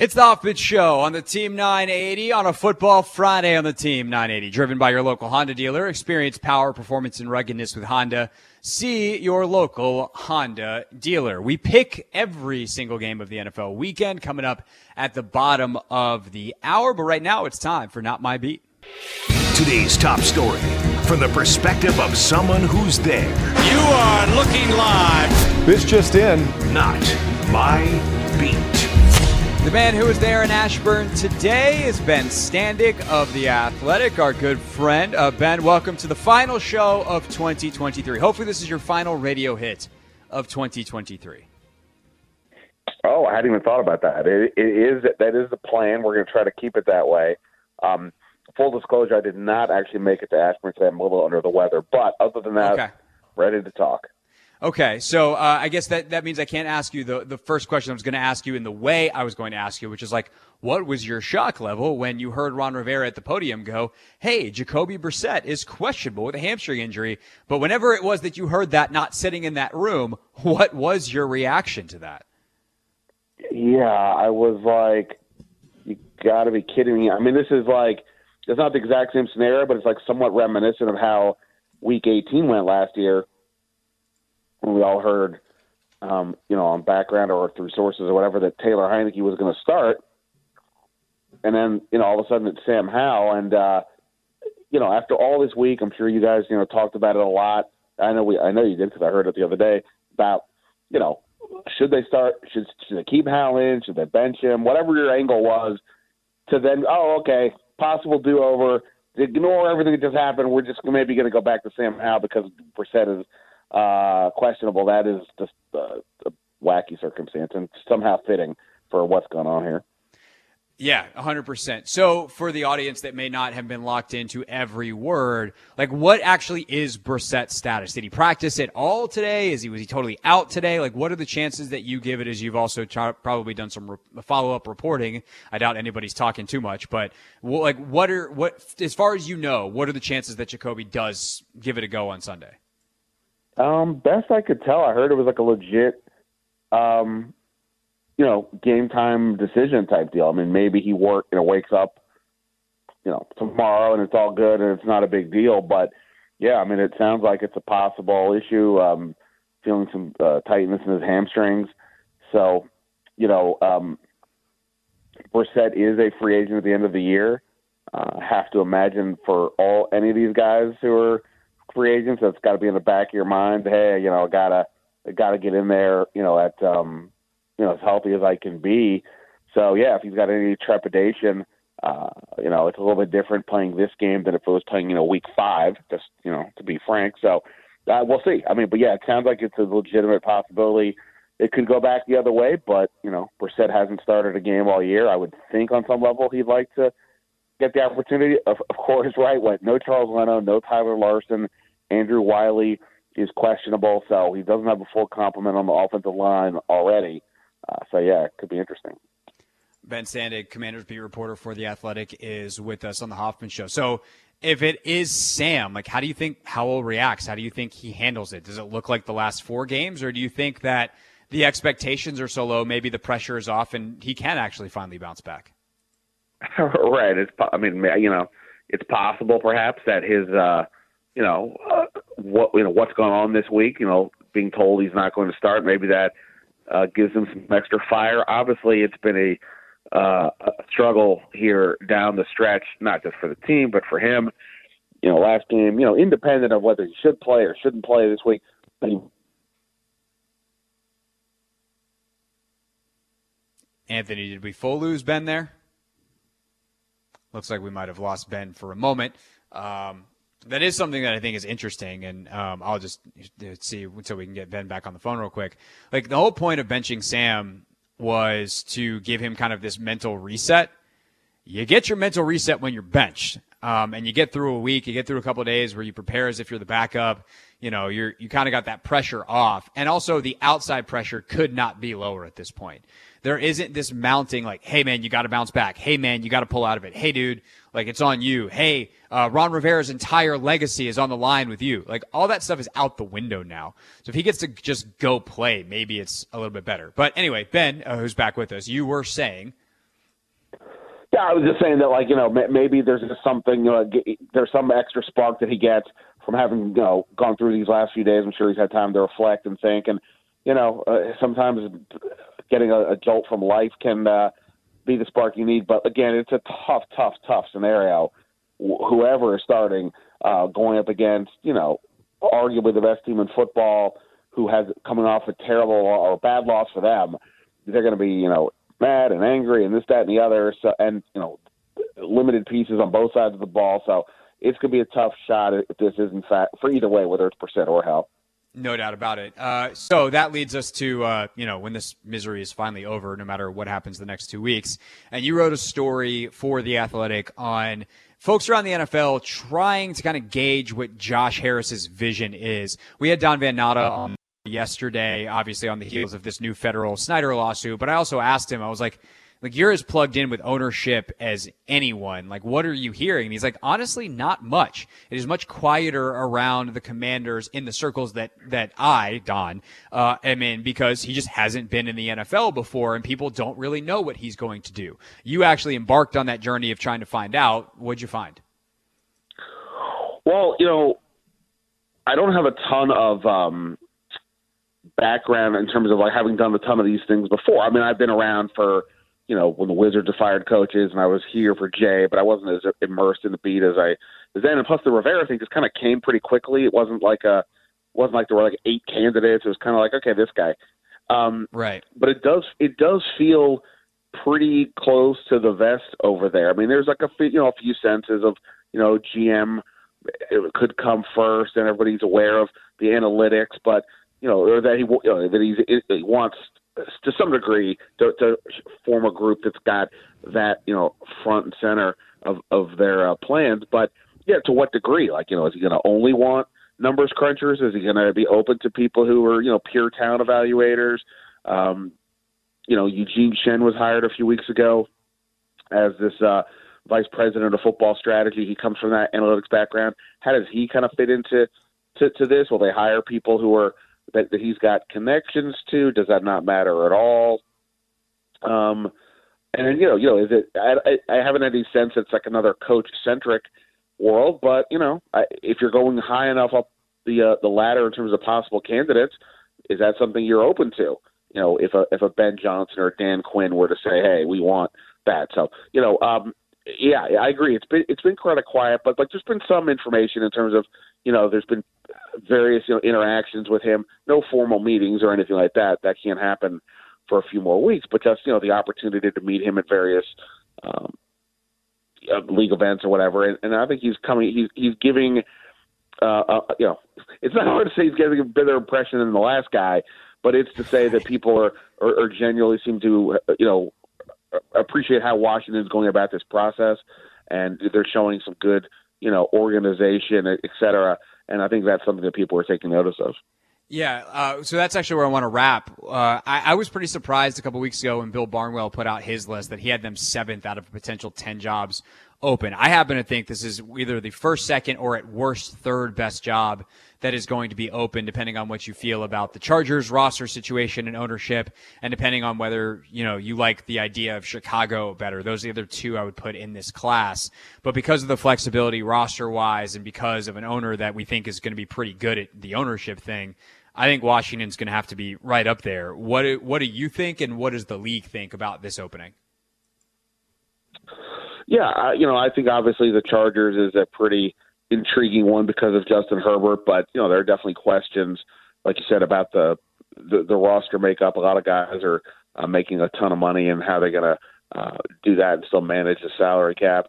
It's the Hoffman Show on the Team 980 on a football Friday on the Team 980. Driven by your local Honda dealer. Experience power, performance, and ruggedness with Honda. See your local Honda dealer. We pick every single game of the NFL weekend coming up at the bottom of the hour. But right now, it's time for Not My Beat. Today's top story from the perspective of someone who's there. You are looking live. This just in. Not My Beat. The man who is there in Ashburn today is Ben Standig of The Athletic, our good friend. Uh, ben, welcome to the final show of 2023. Hopefully, this is your final radio hit of 2023. Oh, I hadn't even thought about that. It, it is that is the plan. We're going to try to keep it that way. Um, full disclosure, I did not actually make it to Ashburn today. I'm a little under the weather, but other than that, Okay. ready to talk. Okay, so uh, I guess that, that means I can't ask you the, the first question I was going to ask you in the way I was going to ask you, which is like, what was your shock level when you heard Ron Rivera at the podium go, hey, Jacoby Brissett is questionable with a hamstring injury? But whenever it was that you heard that not sitting in that room, what was your reaction to that? Yeah, I was like, you got to be kidding me. I mean, this is like, it's not the exact same scenario, but it's like somewhat reminiscent of how Week 18 went last year, when we all heard, um, you know, on background or through sources or whatever, that Taylor Heinicke was going to start, and then you know all of a sudden it's Sam Howell, and uh, you know after all this week, I'm sure you guys you know talked about it a lot. I know we, I know you did because I heard it the other day about you know should they start? Should should they keep Howell in? Should they bench him? Whatever your angle was, to then oh okay, possible do over. Ignore everything that just happened. We're just maybe going to go back to Sam Howell because Brissett is uh, questionable. That is just a wacky circumstance and somehow fitting for what's going on here. Yeah, 100%. So, for the audience that may not have been locked into every word, like what actually is Brissett's status? Did he practice at all today? Is he was he totally out today? Like what are the chances that you give it as you've also tra- probably done some re- follow-up reporting? I doubt anybody's talking too much, but like what are what as far as you know, what are the chances that Jacoby does give it a go on Sunday? Um, best I could tell, I heard it was like a legit, um, you know, game time decision type deal. I mean, maybe he work, you know, wakes up, you know, tomorrow and it's all good and it's not a big deal. But yeah, I mean, it sounds like it's a possible issue. Um, feeling some uh, tightness in his hamstrings. So, you know, um, Brissett is a free agent at the end of the year. Uh, have to imagine for all any of these guys who are free agents, that's got to be in the back of your mind. Hey, you know, gotta gotta get in there. You know, at um, you know, as healthy as I can be. So yeah, if he's got any trepidation, uh, you know, it's a little bit different playing this game than if it was playing, you know, week five. Just you know, to be frank. So uh, we'll see. I mean, but yeah, it sounds like it's a legitimate possibility. It could go back the other way, but you know, Brissett hasn't started a game all year. I would think on some level he'd like to get the opportunity. Of, of course, right? What? No Charles Leno, no Tyler Larsen. Andrew Wylie is questionable, so he doesn't have a full complement on the offensive line already. Uh, so yeah, it could be interesting. Ben Standig, Commander's beat reporter for the Athletic, is with us on the Hoffman Show. So, if it is Sam, like, how do you think Howell reacts? How do you think he handles it? Does it look like the last four games, or do you think that the expectations are so low, maybe the pressure is off, and he can actually finally bounce back? right. It's. I mean, you know, it's possible perhaps that his, uh, you know, uh, what you know what's going on this week. You know, being told he's not going to start, maybe that uh, gives him some extra fire. Obviously, it's been a, uh, struggle here down the stretch, not just for the team but for him. You know, last game, you know, independent of whether he should play or shouldn't play this week, he Anthony, did we full lose Ben there? Looks like we might have lost Ben for a moment. Um, that is something that I think is interesting, and um, I'll just see until we can get Ben back on the phone real quick. Like the whole point of benching Sam was to give him kind of this mental reset. You get your mental reset when you're benched, um, and you get through a week, you get through a couple days where you prepare as if you're the backup. You know, you're you kind of got that pressure off, and also the outside pressure could not be lower at this point. There isn't this mounting like, hey man, you got to bounce back. Hey man, you got to pull out of it. Hey dude, like it's on you. Hey, uh, Ron Rivera's entire legacy is on the line with you. Like all that stuff is out the window now. So if he gets to just go play, maybe it's a little bit better. But anyway, Ben, uh, who's back with us, you were saying Yeah, I was just saying that, like you know, maybe there's just something, know, there's some extra spark that he gets from having you know gone through these last few days. I'm sure he's had time to reflect and think, and you know, uh, sometimes getting a, a jolt from life can uh, be the spark you need. But again, it's a tough, tough, tough scenario. Wh- whoever is starting, uh, going up against, you know, arguably the best team in football, who has coming off a terrible or bad loss for them, they're going to be, you know, mad and angry and this, that, and the other. So, and you know, limited pieces on both sides of the ball. So it's going to be a tough shot if this is in fact for either way, whether it's Brissett or Howell. No doubt about it. Uh, so that leads us to, uh, you know, when this misery is finally over, no matter what happens the next two weeks. And you wrote a story for The Athletic on folks around the NFL trying to kind of gauge what Josh Harris's vision is. We had Don Van Natta on yesterday, obviously on the heels of this new federal Snyder lawsuit, but I also asked him, I was like, like you're as plugged in with ownership as anyone. Like, what are you hearing? And he's like, honestly, not much. It is much quieter around the commanders in the circles that, that I, Don, uh, am in because he just hasn't been in the NFL before and people don't really know what he's going to do. You actually embarked on that journey of trying to find out. What'd you find? Well, you know, I don't have a ton of, um, background in terms of like having done a ton of these things before. I mean, I've been around for, you know, when the Wizards have fired coaches, and I was here for Jay, but I wasn't as immersed in the beat as I was then. And plus, the Rivera thing just kind of came pretty quickly. It wasn't like a, wasn't like there were like eight candidates. It was kind of like, okay, this guy. Um, right. But it does, it does feel pretty close to the vest over there. I mean, there's like a, few, you know, a few senses of, you know, GM it could come first, and everybody's aware of the analytics, but you know, or that he you know, that he's, he wants to some degree to, to form a group that's got that you know front and center of of their uh, plans. But yeah, to what degree? Like you know, is he going to only want numbers crunchers? Is he going to be open to people who are you know pure talent evaluators? Um, you know, Eugene Shen was hired a few weeks ago as this uh, vice president of football strategy. He comes from that analytics background. How does he kind of fit into to, to this? Will they hire people who are that, that he's got connections to? Does that not matter at all? Um, and you know, you know, is it? I, I haven't had any sense it's like another coach centric world, but you know, I, if you're going high enough up the uh, the ladder in terms of possible candidates, is that something you're open to? You know, if a if a Ben Johnson or Dan Quinn were to say, "Hey, we want that," so you know, um, yeah, I agree. It's been it's been kind of quiet, but like there's been some information in terms of you know, there's been various you know interactions with him. No formal meetings or anything like that. That can't happen for a few more weeks. But just you know the opportunity to meet him at various um, uh, league events or whatever. And, and I think he's coming. He's he's giving. Uh, uh, you know, it's not hard to say he's getting a better impression than the last guy, but it's to say that people are, are, are genuinely seem to, uh, you know, appreciate how Washington's going about this process, and they're showing some good, you know, organization, et cetera and I think that's something that people are taking notice of. Yeah, uh, so that's actually where I want to wrap. Uh, I, I, was pretty surprised a couple weeks ago when Bill Barnwell put out his list that he had them seventh out of a potential 10 jobs open. I happen to think this is either the first, second, or at worst third best job that is going to be open, depending on what you feel about the Chargers roster situation and ownership, and depending on whether you know you like the idea of Chicago better. Those are the other two I would put in this class. But because of the flexibility roster wise, and because of an owner that we think is going to be pretty good at the ownership thing. I think Washington's going to have to be right up there. What what do you think, and what does the league think about this opening? Yeah, you know, I think obviously the Chargers is a pretty intriguing one because of Justin Herbert, but you know there are definitely questions, like you said, about the the, the roster makeup. A lot of guys are uh, making a ton of money, and how they're going to uh, do that and still manage the salary cap.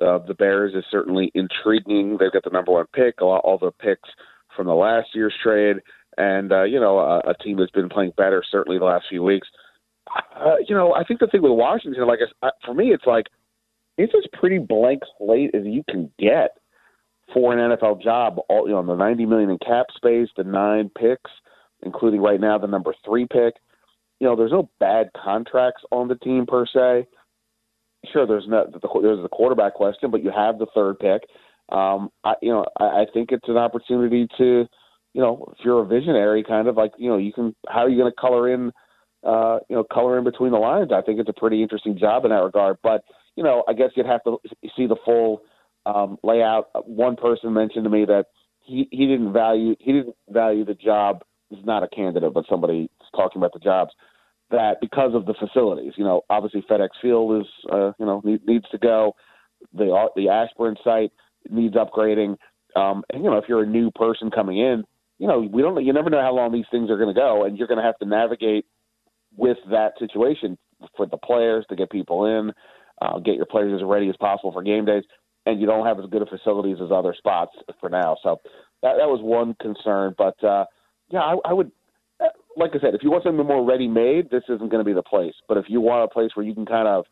Uh, the Bears is certainly intriguing. They've got the number one pick, all, all the picks from the last year's trade, and uh, you know a, a team that's been playing better certainly the last few weeks. Uh, you know, I think the thing with Washington, like I, for me, it's like it's as pretty blank slate as you can get for an NFL job. All you know, the ninety million in cap space, the nine picks, including right now the number three pick. You know, there's no bad contracts on the team per se. Sure, there's not there's the quarterback question, but you have the third pick. Um, I, you know, I, I think it's an opportunity to, you know, if you're a visionary, kind of like, you know, you can. How are you going to color in, uh, you know, color in between the lines? I think it's a pretty interesting job in that regard. But you know, I guess you'd have to see the full um, layout. One person mentioned to me that he, he didn't value he didn't value the job. He's not a candidate, but somebody talking about the jobs that because of the facilities. You know, obviously FedEx Field is uh, you know need, needs to go. The the Ashburn site needs upgrading. Um, and you know, if you're a new person coming in, you know, we don't. You never know how long these things are going to go, and you're going to have to navigate with that situation for the players to get people in, uh, get your players as ready as possible for game days, and you don't have as good of facilities as other spots for now. So that that was one concern. But uh, yeah, I, I would like I said, if you want something more ready-made, this isn't going to be the place. But if you want a place where you can kind of,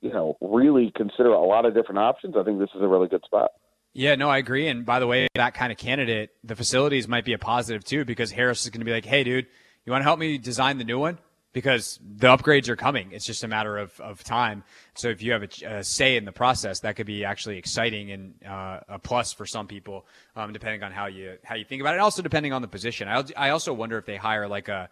you know, really consider a lot of different options, I think this is a really good spot. Yeah, no, I agree. And by the way, that kind of candidate, the facilities might be a positive too, because Harris is going to be like, hey, dude, you want to help me design the new one? Because the upgrades are coming. It's just a matter of, of time. So if you have a, a say in the process, that could be actually exciting and uh, a plus for some people, um, depending on how you how you think about it. Also, depending on the position. I, I also wonder if they hire like a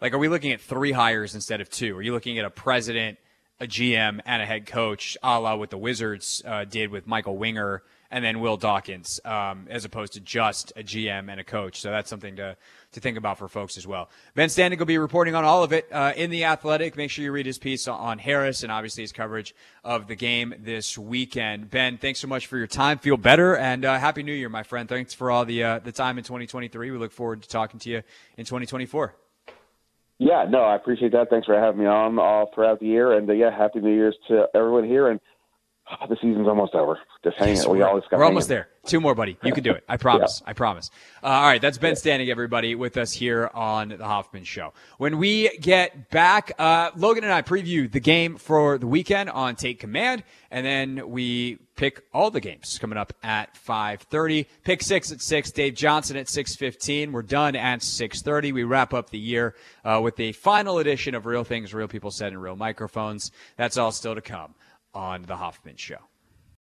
like, are we looking at three hires instead of two? Are you looking at a president, a GM, and a head coach, a la what the Wizards uh, did with Michael Winger? And then Will Dawkins, um, as opposed to just a GM and a coach. So that's something to, to think about for folks as well. Ben Standig will be reporting on all of it uh, in The Athletic. Make sure you read his piece on Harris and obviously his coverage of the game this weekend. Ben, thanks so much for your time. Feel better and uh, Happy New Year, my friend. Thanks for all the, uh, the time in 2023. We look forward to talking to you in 2024. Yeah, no, I appreciate that. Thanks for having me on all throughout the year. And uh, yeah, Happy New Year's to everyone here. And oh, the season's almost over. Just hang yes, it. We always We're almost there. Two more, buddy. You can do it. I promise. yeah. I promise. Uh, all right, that's Ben Standig, everybody, with us here on the Hoffman Show. When we get back, uh, Logan and I preview the game for the weekend on Take Command, and then we pick all the games coming up at 5.30. Pick six at 6, Dave Johnson at 6.15. We're done at 6.30. We wrap up the year uh, with the final edition of Real Things Real People Said in Real Microphones. That's all still to come on The Hoffman Show.